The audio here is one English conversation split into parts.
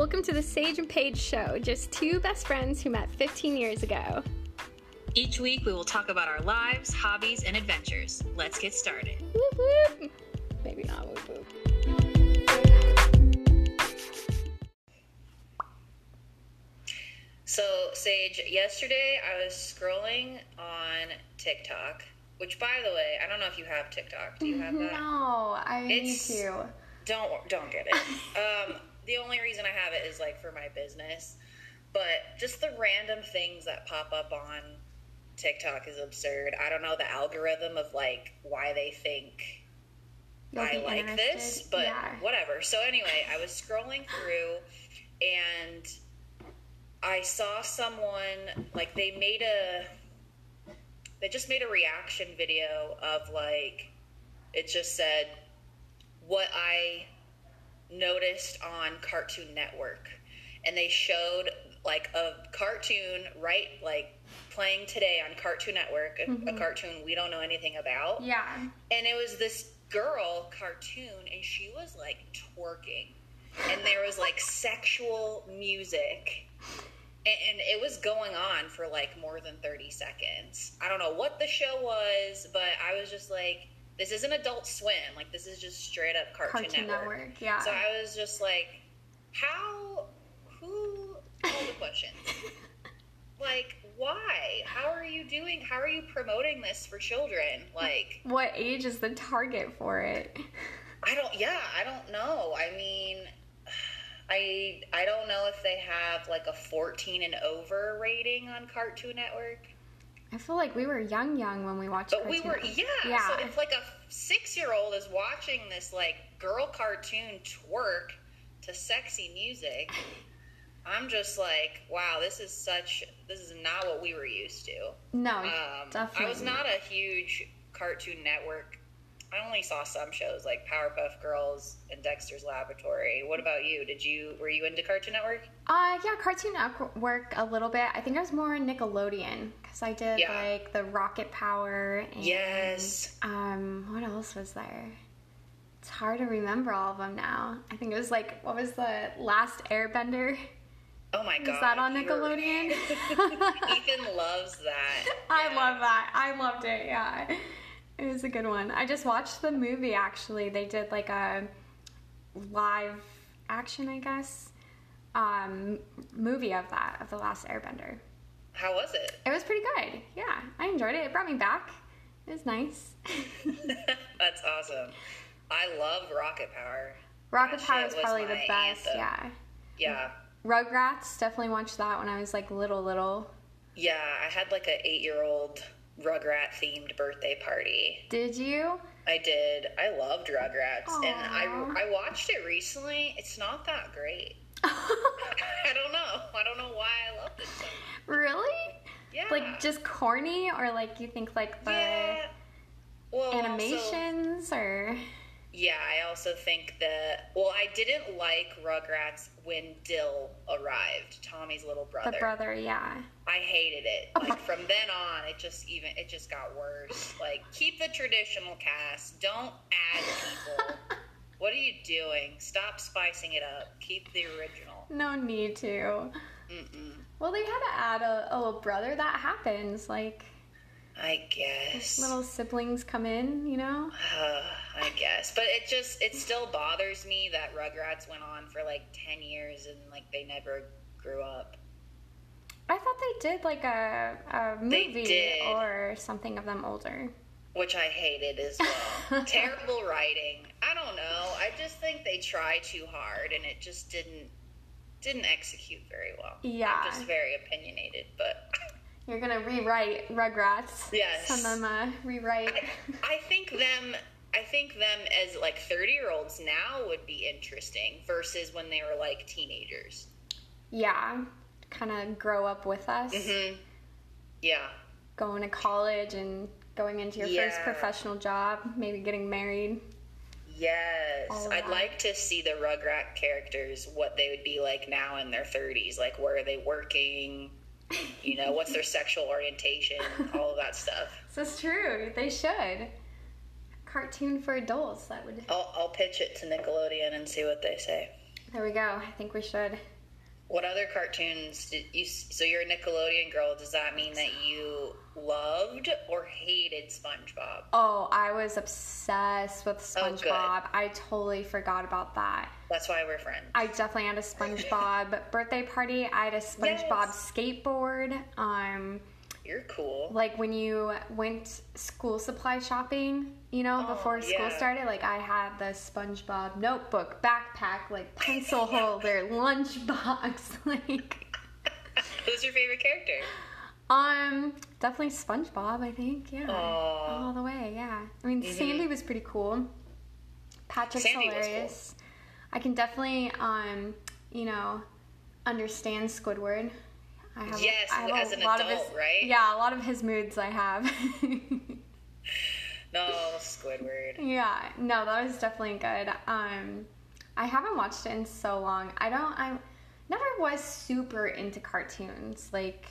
Welcome to the Sage and Paige Show, just two best friends who met 15 years ago. Each week, we will talk about our lives, hobbies, and adventures. Let's get started. Whoop whoop. Maybe not whoop whoop. So, Sage, yesterday I was scrolling on TikTok, which, by the way, I don't know if you have TikTok. Do you have that? No, I It's- need to. Don't don't get it. um, the only reason I have it is like for my business, but just the random things that pop up on TikTok is absurd. I don't know the algorithm of like why they think You'll I like this, but yeah. whatever. So anyway, I was scrolling through and I saw someone like they made a they just made a reaction video of like it just said what I noticed on Cartoon Network. And they showed like a cartoon right like playing today on Cartoon Network, a, a mm-hmm. cartoon we don't know anything about. Yeah. and it was this girl cartoon and she was like twerking. And there was like sexual music. And, and it was going on for like more than 30 seconds. I don't know what the show was but i was just like this isn't adult swim like this is just straight up cartoon, Cartoon network. Network, yeah. so i was just like how who all the questions like why how are you doing how are you promoting this for children like What age is the target for it? I don't. Yeah, I don't know. I mean, I I don't know if they have like a 14 and over rating on Cartoon Network. I feel like we were young, young when we watched. But we were, yeah. Yeah. So if like a six year old is watching this like girl cartoon twerk to sexy music, I'm just like, wow, this is such. This is not what we were used to. No, Um, definitely. I was not a huge Cartoon Network. I only saw some shows like Powerpuff Girls and Dexter's Laboratory. What about you? Did you were you into Cartoon Network? Uh, yeah, Cartoon Network a little bit. I think I was more Nickelodeon because I did Yeah. like the Rocket Power. And, Yes. Um, what else was there? It's hard to remember all of them now. I think it was like what was the last Airbender? Oh my god! Is that on Nickelodeon? Ethan loves that. I love that. I loved it. Yeah, it was a good one. I just watched the movie. Actually, they did like a live action, I guess, um, movie of that of the Last Airbender. How was it? It was pretty good. Yeah, I enjoyed it. It brought me back. It was nice. That's awesome. I love Rocket Power. Rocket That Power is was probably the best. anthem. Yeah. Yeah. Rugrats definitely watched that when I was like little, little. Yeah, I had like an eight year old Rugrat themed birthday party. Did you? I did. I loved Rugrats, and I I watched it recently. It's not that great. I don't know. I don't know why I loved it so. much. really? Yeah. Like just corny, or like you think like the yeah. Well, animations, or yeah, I also think that. Well, I didn't like Rugrats when Dil arrived, Tommy's little brother. the brother? Yeah. I hated it. Like from then on, it just even it just got worse. Like keep the traditional cast. Don't add people. what are you doing? Stop spicing it up. Keep the original. No need to. Mm-mm. Well, they had to add a, a little brother. That happens. Like I guess. little siblings come in, you know. I guess, but it just it still bothers me that Rugrats went on for like ten years and like they never grew up. I thought they did like a, a movie or something of them older. which I hated as well. Terrible writing. I don't know. I just think they try too hard, and it just didn't didn't execute very well. Yeah. I'm just very opinionated, but You're gonna rewrite Rugrats. Yes. Send them a rewrite. I, I think them. I think them as like 30 year olds now would be interesting versus when they were like teenagers. yeah, kind of grow up with us, hmm Yeah. going to college and going into your first professional job, maybe getting married. Yes. I'd like to see the Rugrat characters, what they would be like now in their 30s. Like, where are they working? You know, what's their sexual orientation? All of that stuff. This is true. They should. Cartoon for adults. That would. I'll, I'll pitch it to Nickelodeon and see what they say. There we go. I think we should. What other cartoons did you? So you're a Nickelodeon girl. Does that mean that you loved or hated SpongeBob? Oh, I was obsessed with Oh. SpongeBob. I totally forgot about that. That's why we're friends. I definitely had a SpongeBob birthday party. I had a SpongeBob Yes. skateboard. Um, You're cool. like when you went school supply shopping, you know, Oh, before school yeah. started, like I had the SpongeBob notebook, backpack, like pencil holder, lunchbox, like Who's your favorite character? um definitely SpongeBob, I think. Yeah. Aw. All the way, yeah. I mean Sandy was pretty cool. Patrick's Sandy was cool. hilarious. I can definitely um, you know, understand Squidward. I have, Yes, I have as a an lot of adult, his, right? Yeah, a lot of his moods I have. No, Squidward. Yeah, no, that was definitely good. Um, I haven't watched it in so long. I don't. I never was super into cartoons. Like,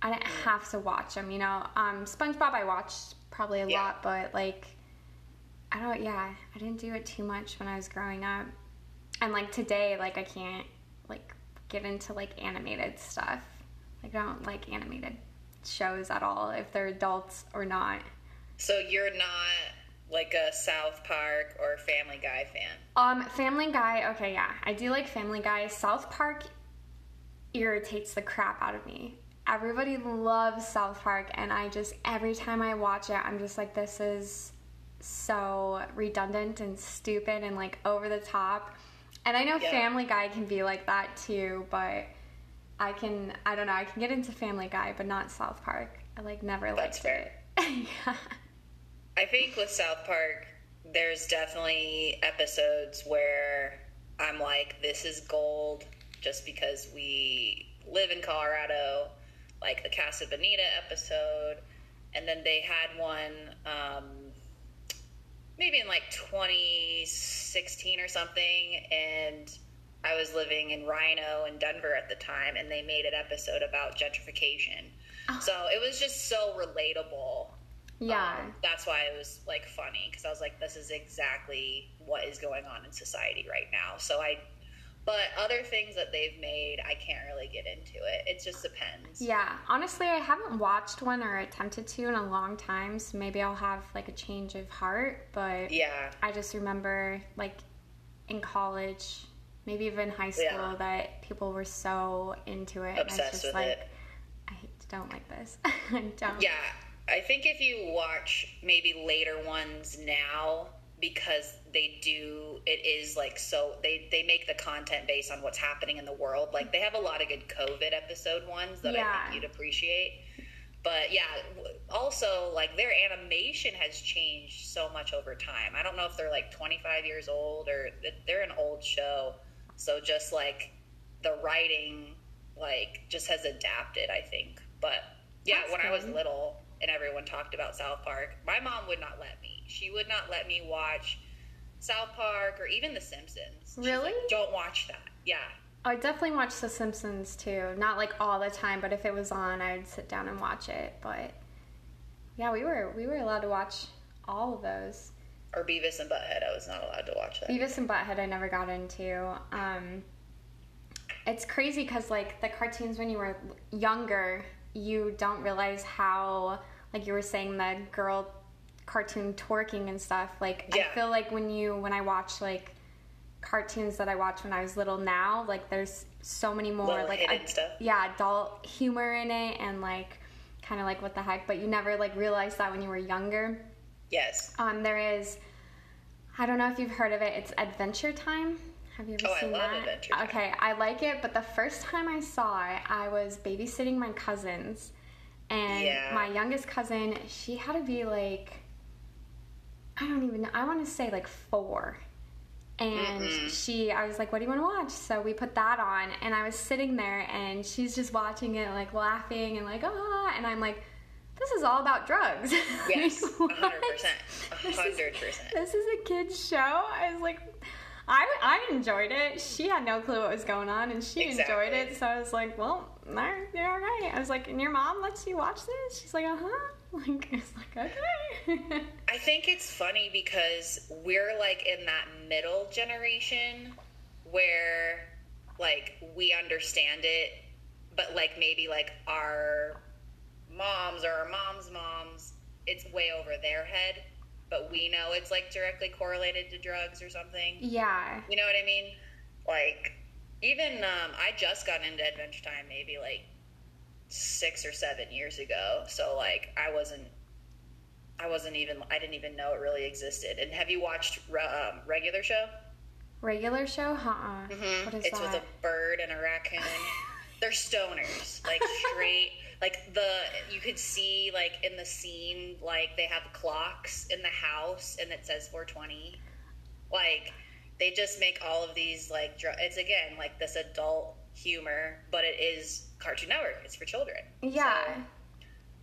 I didn't Mm. have to watch them. You know, um, SpongeBob I watched probably a Yeah. lot, but like, I don't. Yeah, I didn't do it too much when I was growing up. And like today, like I can't like get into like animated stuff. Like, I don't like animated shows at all, if they're adults or not. So you're not like a South Park or Family Guy fan. Um, Family Guy. Okay, yeah, I do like Family Guy. South Park irritates the crap out of me. Everybody loves South Park, and I just every time I watch it, I'm just like, this is so redundant and stupid and like over the top. And I know Yeah. Family Guy can be like that too, but I can I don't know I can get into Family Guy, but not South Park. I like never That's liked it. yeah. I think with South Park, there's definitely episodes where I'm like, this is gold just because we live in Colorado, like the Casa Bonita episode. And then they had one um, maybe in like 2016 or something. And I was living in RiNo in Denver at the time, and they made an episode about gentrification. So it was just so relatable. Yeah. Um, that's why it was like funny because I was like, this is exactly what is going on in society right now. So I, but other things that they've made, I can't really get into it. It just depends. Yeah, honestly, I haven't watched one or attempted to in a long time, so maybe I'll have like a change of heart. But Yeah. I just remember, like, in college, maybe even high school, Yeah. that people were so into it. and I was Obsessed just with like, it. I don't like this. I don't. Yeah. I think if you watch maybe later ones now, because they do, it is like so, they, they make the content based on what's happening in the world. Like they have a lot of good COVID episode ones that I think you'd appreciate. But yeah, also like their animation has changed so much over time. I don't know if they're like 25 years old or they're an old show. So just like the writing, like just has adapted, I think. But yeah, That's when I was little and everyone talked about South Park, my mom would not let me. She would not let me watch South Park or even The Simpsons. She's like, Really? Don't watch that. Yeah. I definitely watch The Simpsons too. Not like all the time, but if it was on, I would sit down and watch it. But yeah, we were we were allowed to watch all of those. Or Beavis and Butthead. I was not allowed to watch that. Beavis and Butthead, I never got into. Um, it's crazy because like the cartoons when you were younger, you don't realize how like you were saying the girl cartoon twerking and stuff. Like Yeah. I feel like when you when I watch like cartoons that I watched when I was little now, like there's so many more Little like ad- yeah adult humor in it and like kind of like what the heck, but you never like realized that when you were younger. Yes. Um, there is, I don't know if you've heard of it. It's Adventure Time. Have you ever Oh, I seen love that? Adventure Time. Okay, I like it, but the first time I saw it, I was babysitting my cousins, and Yeah. my youngest cousin, she had to be like, I don't even know. I want to say like four. And she, I was like, what do you want to watch? So we put that on, and I was sitting there, and she's just watching it, like laughing and like, ah, and I'm like, this is all about drugs. Yes. Like, A hundred what? percent. A This is- hundred percent. This is a kid's show. I was like, I, I enjoyed it. She had no clue what was going on, and she enjoyed it. So I was like, well, all right, you're all right. I was like, and your mom lets you watch this? She's like, uh huh. Like, it's like, okay. I think it's funny because we're like in that middle generation where like we understand it, but like maybe like our moms or our moms' moms, it's way over their head, but we know it's like directly correlated to drugs or something. Yeah. You know what I mean? Like, even um, I just got into Adventure Time maybe like six or seven years ago. So like, I wasn't, I wasn't even, I didn't even know it really existed. And have you watched um, regular show? Regular show? Uh-uh. Mhm. What is it's that? with a bird and a raccoon. They're stoners, like straight. Like the you could see like in the scene, like they have clocks in the house, and it says 420. Like they just make all of these like dr- it's again like this adult humor, but it is Cartoon Network. It's for children. yeah. So,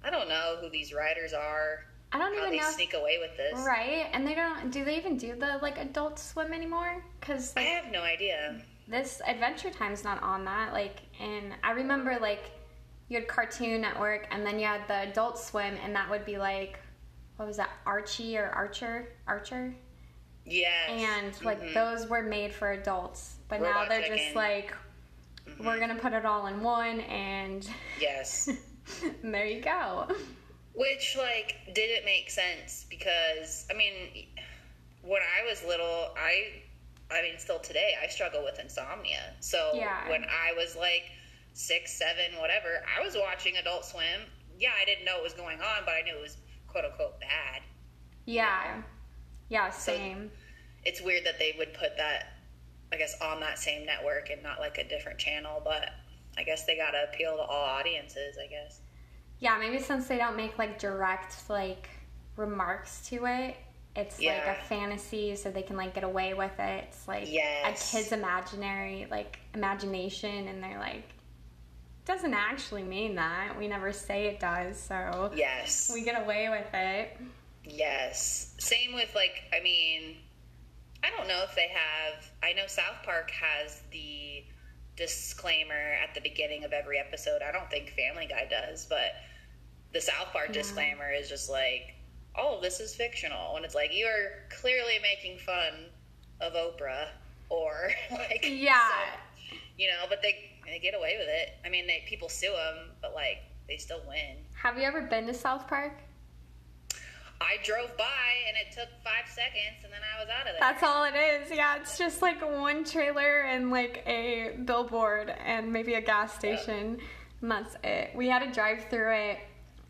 I don't know who these writers are. I don't How even they know. sneak away with this. Right, and they don't. Do they even do the like Adult Swim anymore? Because I have no idea. this Adventure Time's not on that. Like, and I remember like you had Cartoon Network, and then you had the Adult Swim, and that would be like, what was that, Archie or Archer, Archer, Yes. and like Mhm. those were made for adults, but now they're Chicken. just like, we're gonna put it all in one, and Yes. there you go. Which, like, didn't make sense because, I mean, when I was little, I, I mean, still today, I struggle with insomnia. So Yeah. when I was like six, seven, whatever, I was watching Adult Swim. Yeah, I didn't know what was going on, but I knew it was quote unquote bad. Yeah, yeah, same. It's weird that they would put that, I guess, on that same network and not like a different channel, but I guess they gotta appeal to all audiences, I guess. Yeah, maybe since they don't make like direct like remarks to it, it's like a fantasy, so they can like get away with it. It's like Yes. a kid's imaginary like imagination, and they're like, doesn't actually mean that. We never say it does, so Yes. we get away with it. Yes. Same with like I mean I don't know if they have I know South Park has the disclaimer at the beginning of every episode. I don't think Family Guy does, but the South Park disclaimer is just like all of this is fictional and it's like you are clearly making fun of Oprah or like Yeah. so, you know, but they they get away with it. I mean, they people sue them, but like they still win. Have you ever been to South Park? I drove by and it took five seconds and then I was out of there. That's all it is. Yeah, it's just like one trailer and like a billboard and maybe a gas station. And that's it. We had to drive through it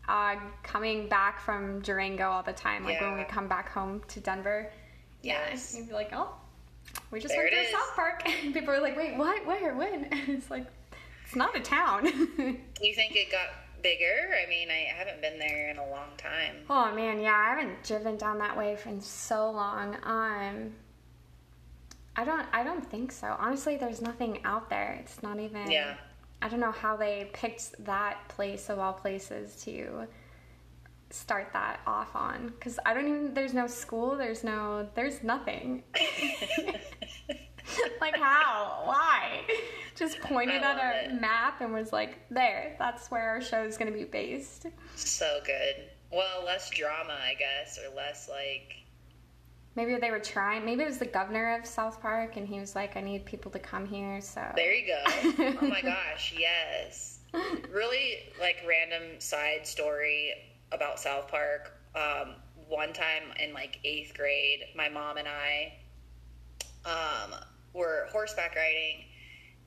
uh, coming back from Durango all the time, like when we come back home to Denver. Yes. Yeah, you'd be like, oh, we just There went to is. South Park. And people were like, wait, what? Where? When? And it's like, it's not a town. You think it got bigger? I mean, I haven't been there in a long time. Oh man, yeah, I haven't driven down that way for so long. Um, I don't, I don't think so. Honestly, there's nothing out there. It's not even. Yeah. I don't know how they picked that place of all places to start that off on because I don't even. There's no school. There's no. There's nothing. like how? Why? Just pointed at a it. map and was like, "There. That's where our show is going to be based." So good. Well, less drama, I guess, or less like. Maybe they were trying. Maybe it was the governor of South Park, and he was like, "I need people to come here." So There you go. oh my gosh, yes. Really, like random side story about South Park. Um, one time in like eighth grade, my mom and I um, were horseback riding,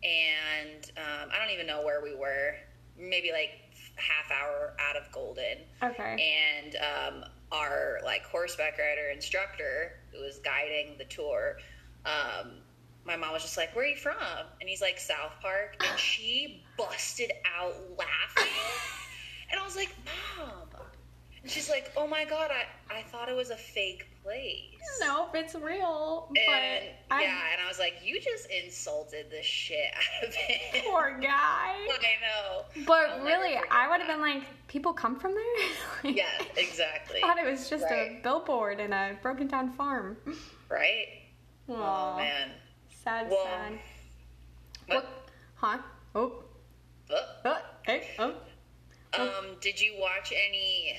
and um, I don't even know where we were. Maybe like half hour out of Golden. okay, and um, our like horseback rider instructor who was guiding the tour um, my mom was just like where are you from and he's like south park and she busted out laughing and i was like mom and she's like oh my god i, I thought it was a fake place nope, it's real. and but yeah I, and i was like you just insulted the shit out of him poor guy. i know But I'll really, I would have been like, people come from there. Like, yeah exactly I thought it was just a billboard in a broken down farm. right Aw, oh man sad, Well, sad. what- What? Huh? Oh, oh, hey, oh. Um, did you watch any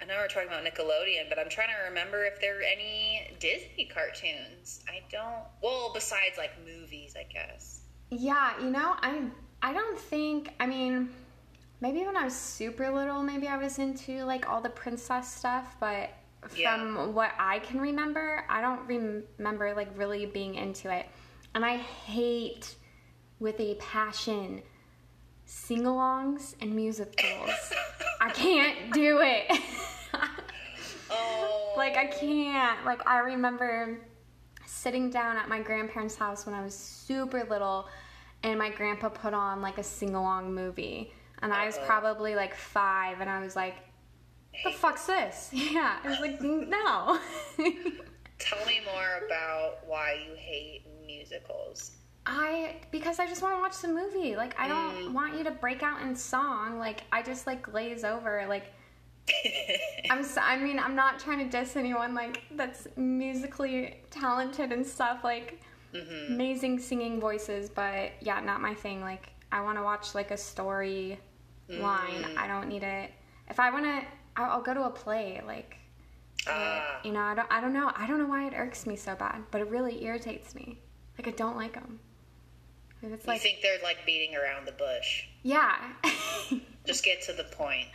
I know we're talking about Nickelodeon, but I'm trying to remember if there are any Disney cartoons. I don't. Well, besides like movies, I guess. Yeah, you know, I I don't think. I mean, maybe when I was super little, maybe I was into like all the princess stuff, but from Yeah. what I can remember, I don't rem- remember like really being into it. And I hate with a passion sing-alongs and musicals. I can't do it. Like I can't. Like I remember sitting down at my grandparents' house when I was super little and my grandpa put on like a sing-along movie and I was probably like 5 and I was like the fuck's this? Yeah, I was like no. Tell me more about why you hate musicals. I because I just want to watch the movie. Like I don't Mm. want you to break out in song. Like I just like glaze over. Like I'm so, I mean I'm not trying to diss anyone like that's musically talented and stuff like Mm-hmm. amazing singing voices, but yeah, not my thing. Like I want to watch like a story line. Mm. I don't need it. If I want to, I'll, I'll go to a play. Like Ah, you know, I don't I don't know. I don't know why it irks me so bad, but it really irritates me. Like I don't like them. It's you think they're like beating around the bush? Yeah. Just get to the point.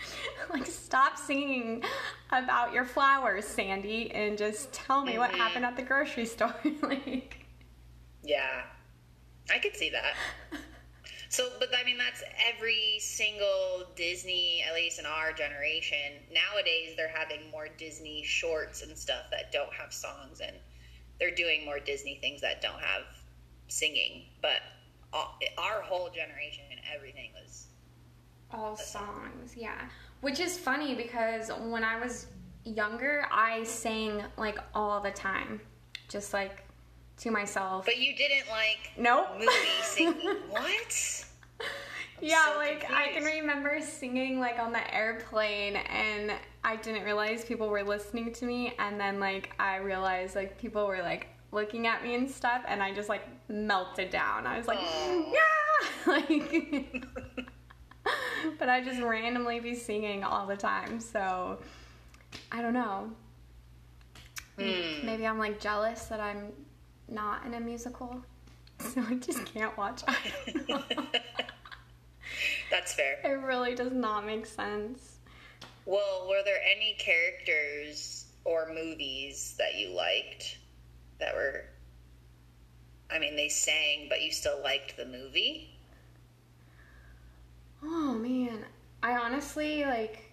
like stop singing about your flowers, Sandy, and just tell me what Mhm. happened at the grocery store. like Yeah, I could see that. So, but I mean, that's every single Disney, at least in our generation. Nowadays, they're having more Disney shorts and stuff that don't have songs, and they're doing more Disney things that don't have singing. But all- our whole generation, and everything was. all songs, yeah. Which is funny because when I was younger, I sang like all the time, just like to myself. But you didn't like Nope. movie singing. what? yeah, so like I can remember singing like on the airplane and I didn't realize people were listening to me and then like I realized like people were like looking at me and stuff and I just like melted down. I was like, yeah, like but I just randomly be singing all the time. So I don't know. Hmm. Maybe I'm like jealous that I'm not in a musical. So I just can't watch. I don't know. That's fair. It really does not make sense. Well, were there any characters or movies that you liked that were I mean, they sang, but you still liked the movie? Oh man, I honestly like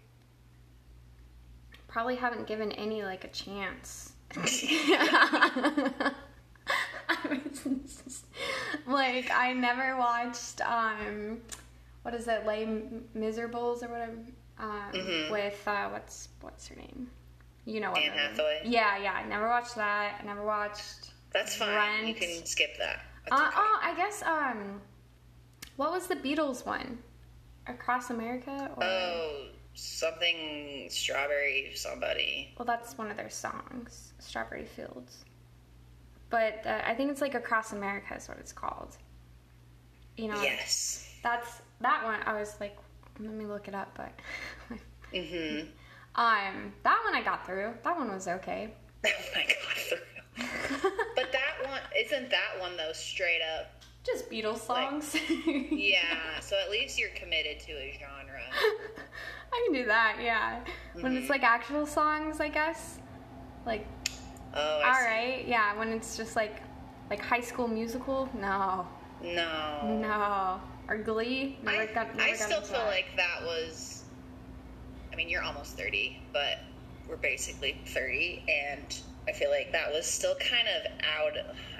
probably haven't given any like a chance. I was like I never watched um what is it, Les Miserables or whatever um Mhm. with uh what's what's her name? You know what Anne. Hathaway? Yeah, yeah, I never watched that. I never watched That's fine. You can skip that. That's uh, okay. oh, I guess um what was the Beatles one? Across America or Oh, something strawberry somebody. Well, that's one of their songs, Strawberry Fields. But uh, I think it's like Across America is what it's called. You know, Yes. that's that one. I was like, let me look it up, but Mhm. Um, that one I got through. That one was okay. Oh my god. but that one isn't that one though straight up. Just Beatles songs. Yeah, so at least you're committed to a genre. I can do that. Yeah, when it's Mhm. like actual songs, I guess. Like, Oh, I all see. right, yeah. When it's just like, like High School Musical, no, No. no. Or Glee, never I, got. Never I still feel that. like that was. I mean, you're almost 30, but we're basically 30, and I feel like that was still kind of out.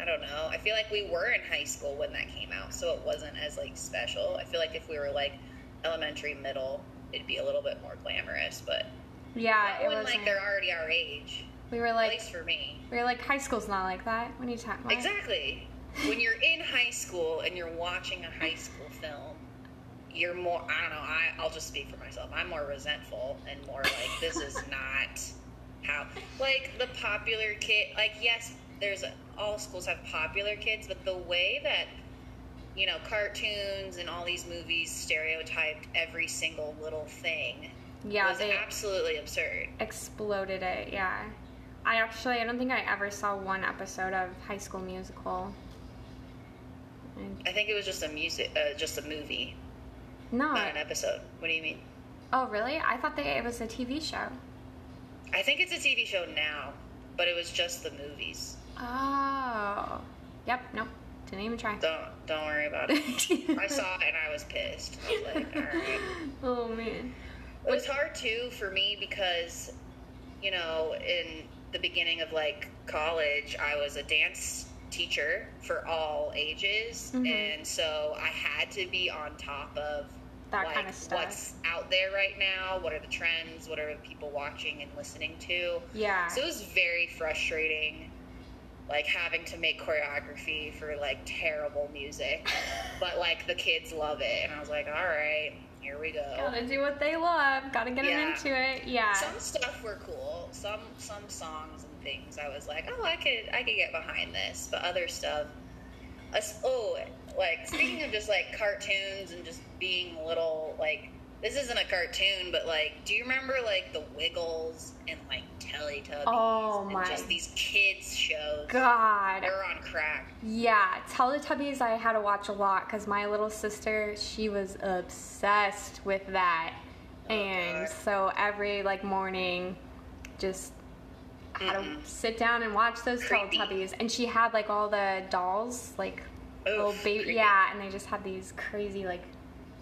I don't know. I feel like we were in high school when that came out, so it wasn't as like special. I feel like if we were like elementary, middle, it'd be a little bit more glamorous, but Yeah, it wasn't. like they're already our age. we were like, At least for me. we were like, high school's not like that. When you talk, what? Exactly. When you're in high school and you're watching a high school film, you're more, I don't know, I, I'll just speak for myself. I'm more resentful and more like, this is not how, like the popular kid, like, yes, there's, all schools have popular kids, but the way that, you know, cartoons and all these movies stereotyped every single little thing Yeah, was they absolutely absurd. exploded it. Yeah. I actually, I don't think I ever saw one episode of High School Musical. I think it was just a music, uh, just a movie, No. not an episode. What do you mean? Oh, really? I thought that it was a TV show. I think it's a TV show now, but it was just the movies. Oh. Yep. Nope. Didn't even try. Don't don't worry about it. I saw it and I was pissed. I was like, all right. Oh man. It was hard too for me because, you know, in the beginning of like college, I was a dance teacher for all ages, Mhm. and so I had to be on top of That like kind of stuff. what's out there right now, what are the trends, what are the people watching and listening to. Yeah. So it was very frustrating, like having to make choreography for like terrible music, but like the kids love it, and I was like, all right, here we go. Gotta do what they love. Gotta get them into it. Yeah. Some stuff were cool. Some some songs and things I was like, oh, I could I could get behind this, but other stuff. us- oh, like speaking of just like cartoons and just being little like this isn't a cartoon, but like, do you remember like the Wiggles and like Teletubbies Oh, and my just these kids shows? God. They're on crack. Yeah, Teletubbies I had to watch a lot because my little sister, she was obsessed with that. Oh, and God. so every like morning, just had to sit down and watch those Creepy. Teletubbies. And she had like all the dolls, like little baby, creepy. yeah, and they just had these crazy like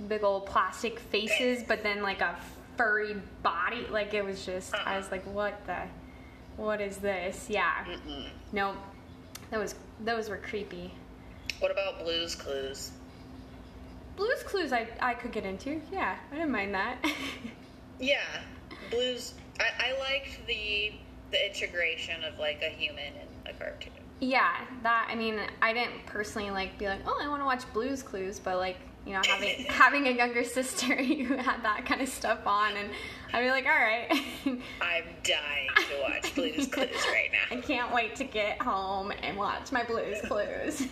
big old plastic faces, but then like a furry body. Like it was just, I was uh-uh. like, what the, what is this? Yeah, Mm-mm. no, was those were creepy. What about Blues Clues? Blue's Clues, I, I could get into. Yeah, I didn't mind that. Yeah, blues. I, I liked the the integration of like a human in a cartoon. Yeah, that. I mean, I didn't personally like be like, oh, I want to watch Blue's Clues, but like, you know, having having a younger sister who had that kind of stuff on, and I'd be like, all right, I'm dying to watch Blues Clues right now. I can't wait to get home and watch my Blue's Clues.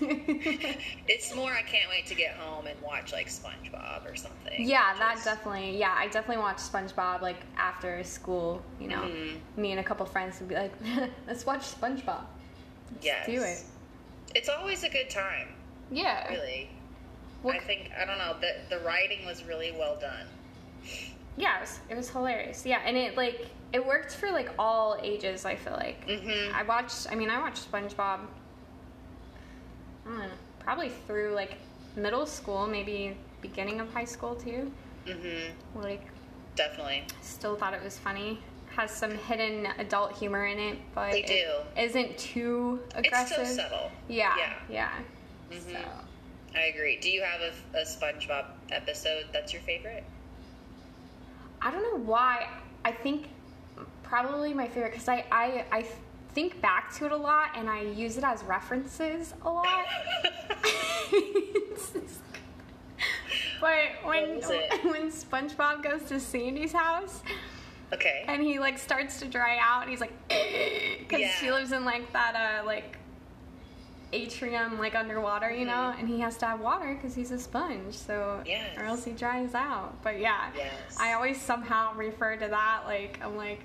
It's more I can't wait to get home and watch like SpongeBob or something. yeah, that definitely. Yeah, I definitely watch SpongeBob like after school. You know, Mhm. me and a couple friends would be like, let's watch SpongeBob. Let's Yes. do it. It's always a good time, Yeah. really. I think I don't know the the writing was really well done. Yeah, it was, it was hilarious. Yeah, and it like it worked for like all ages. I feel like Mm-hmm. I watched. I mean, I watched SpongeBob. I don't know, probably through like middle school, maybe beginning of high school too. Mm-hmm. Like, Definitely. still thought it was funny. Has some hidden adult humor in it, but They it do. isn't too aggressive. It's so subtle. Yeah, Yeah. yeah. Mhm. So I agree. Do you have a, a SpongeBob episode that's your favorite? I don't know why. I think probably my favorite because I, I I think back to it a lot and I use it as references a lot. but when it? when SpongeBob goes to Sandy's house okay. and he like starts to dry out and he's like because she lives in like that uh like atrium like underwater you know Mhm. and he has to have water because he's a sponge so Yes. or else he dries out but yeah Yes. I always somehow refer to that like I'm like,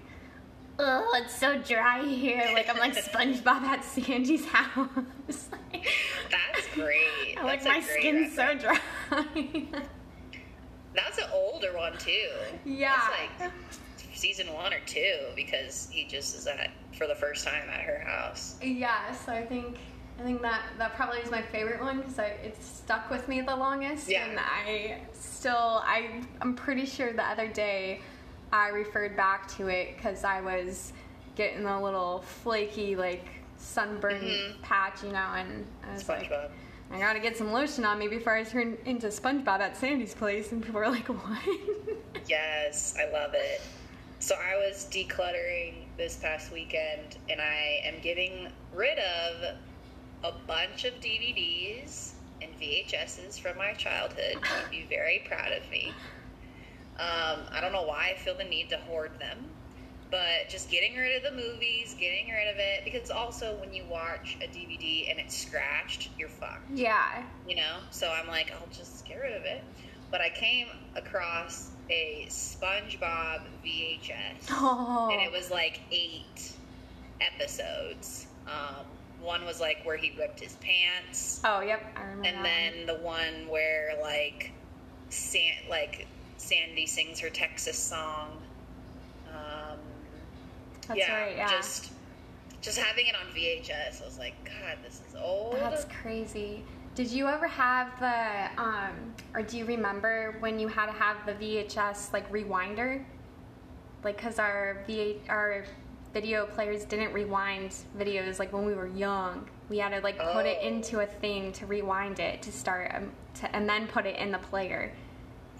oh, it's so dry here. Like I'm like SpongeBob at Sandy's house. Like, That's great. I like That's my skin's so dry. That's an older one too. Yeah. That's like season one or two because he just is at for the first time at her house. yeah, so I think I think that that probably is my favorite one because it's stuck with me the longest. Yeah. And I still I I'm pretty sure the other day I referred back to it because I was getting a little flaky like sunburn Mhm. patch, you know, and I was like. I gotta get some lotion on me before I turn into SpongeBob at Sandy's place. And people are like, what? Yes, I love it. So I was decluttering this past weekend and I am getting rid of a bunch of DVDs and VHSs from my childhood. You'd be very proud of me. Um, I don't know why I feel the need to hoard them, but just getting rid of the movies, getting rid of it, because also when you watch a DVD and it's scratched, you're fucked yeah. you know so i'm like i'll just get rid of it but I came across a SpongeBob VHS, Oh. and it was like eight episodes. Um, one was like where he ripped his pants, Oh, yep, I remember. and then the one where like San like Sandy sings her Texas song. Um. That's yeah, right. Yeah, just just having it on VHS, I was like, God, this is old. that's crazy. Did you ever have the, um, or do you remember when you had to have the VHS like rewinder? Like, cause our V our video players didn't rewind videos like when we were young. We had to like put it Oh. into a thing to rewind it to start, um, to, and then put it in the player.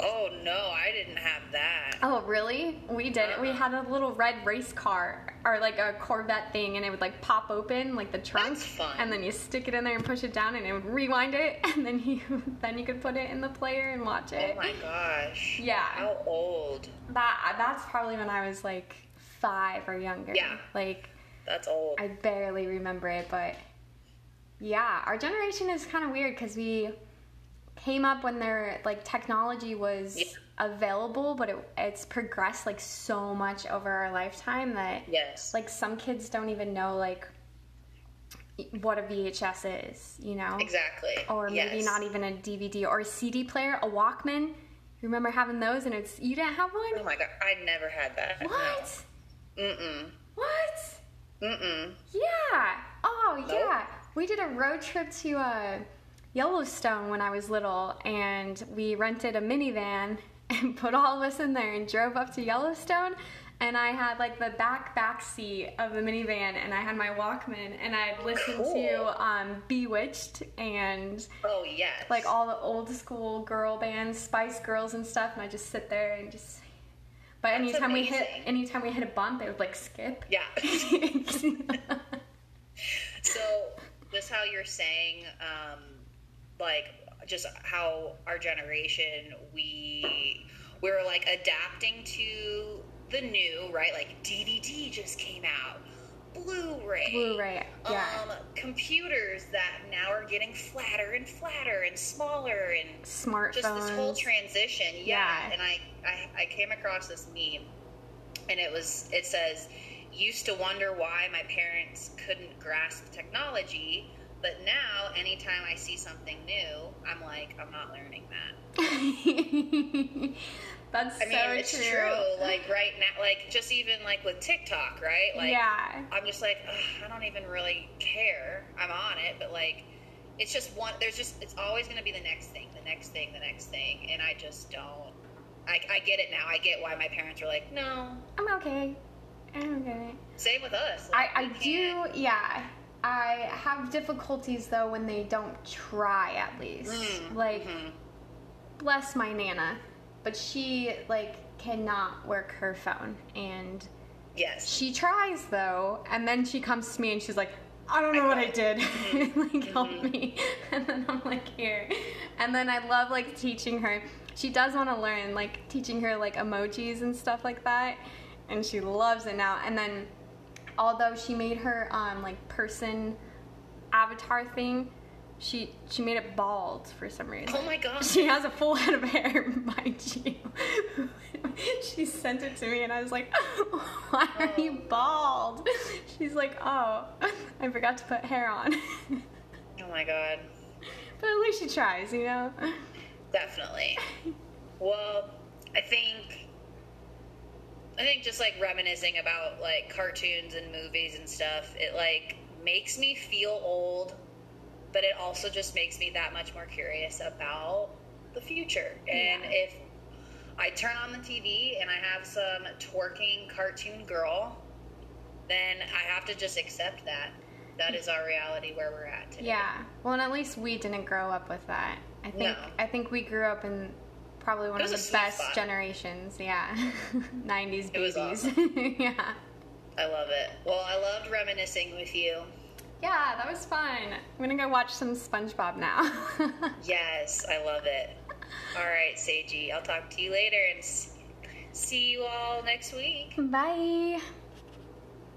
Oh no, I didn't have that. Oh, really? We did. We Uh-uh. had a little red race car or like a Corvette thing, and it would like pop open like the trunk, That's fun. and then you stick it in there and push it down, and it would rewind it, and then you then you could put it in the player and watch it. Oh my gosh. Yeah. How old? That that's probably when I was like five or younger. Yeah. Like That's old. I barely remember it, but yeah, our generation is kind of weird because we came up when there like technology was Yeah. available, but it, it's progressed like so much over our lifetime that yes. like some kids don't even know like what a VHS is, you know, exactly. or maybe Yes. not even a DVD or a CD player, a Walkman. You remember having those, and it's you didn't have Oh one. my god, I never had that. What? No. Mm-mm. What? Mm-mm. Yeah. Oh, Nope. yeah. We did a road trip to uh, Yellowstone when I was little, and we rented a minivan and put all of us in there and drove up to Yellowstone. And I had like the back back seat of the minivan, and I had my Walkman, and I'd listen Cool. to um, B*Witched and Oh yes. like all the old school girl bands, Spice Girls and stuff, and I just sit there and just. But That's anytime we hit, amazing. anytime we hit a bump, it would like skip. Yeah. so this how you're saying, um, like just how our generation we we were like adapting to the new, right? Like DVD just came out. Blu-ray. Blu-ray, yeah. Um, computers that now are getting flatter and flatter and smaller and Smartphones. just this whole transition yeah, Yeah. and I, I i came across this meme and it was it says used to wonder why my parents couldn't grasp technology but now anytime i see something new i'm like i'm not learning that That's i mean so it's true. true. like right now like just even like with tiktok right like yeah. i'm just like i don't even really care i'm on it but like it's just one there's just it's always going to be the next thing the next thing the next thing and i just don't I, I get it now i get why my parents were like no I'm okay. I'm okay. same with us I, Like, I we do, yeah. I have difficulties though when they don't try at least. Mm, like, mhm. bless my Nana, but she, like, cannot work her phone. And yes she tries though, and then she comes to me and she's like, I don't know what I did. like, help me. And then I'm like, here. And then I love like teaching her. She does want to learn, like teaching her like emojis and stuff like that. And she loves it now. And then, although she made her um, like person avatar thing, she she made it bald for some reason. oh my god She has a full head of hair, mind you. she sent it to me, and I was like, "Why are you bald?" She's like, "Oh, I forgot to put hair on." oh my god but at least she tries, you know. definitely well i think i think just like reminiscing about like cartoons and movies and stuff it like makes me feel old but it also just makes me that much more curious about the future and Yeah. if i turn on the tv and i have some twerking cartoon girl then i have to just accept that that is our reality where we're at today Yeah. Well, and at least we didn't grow up with that. I think No. I think we grew up in probably one of the best spot. generations. Yeah. 90s It was babies. yeah. i love it well i loved reminiscing with you Yeah, that was fun. I'm gonna go watch some SpongeBob now. Yes, I love it. All right, Seiji, I'll talk to you later and see you all next week. Bye.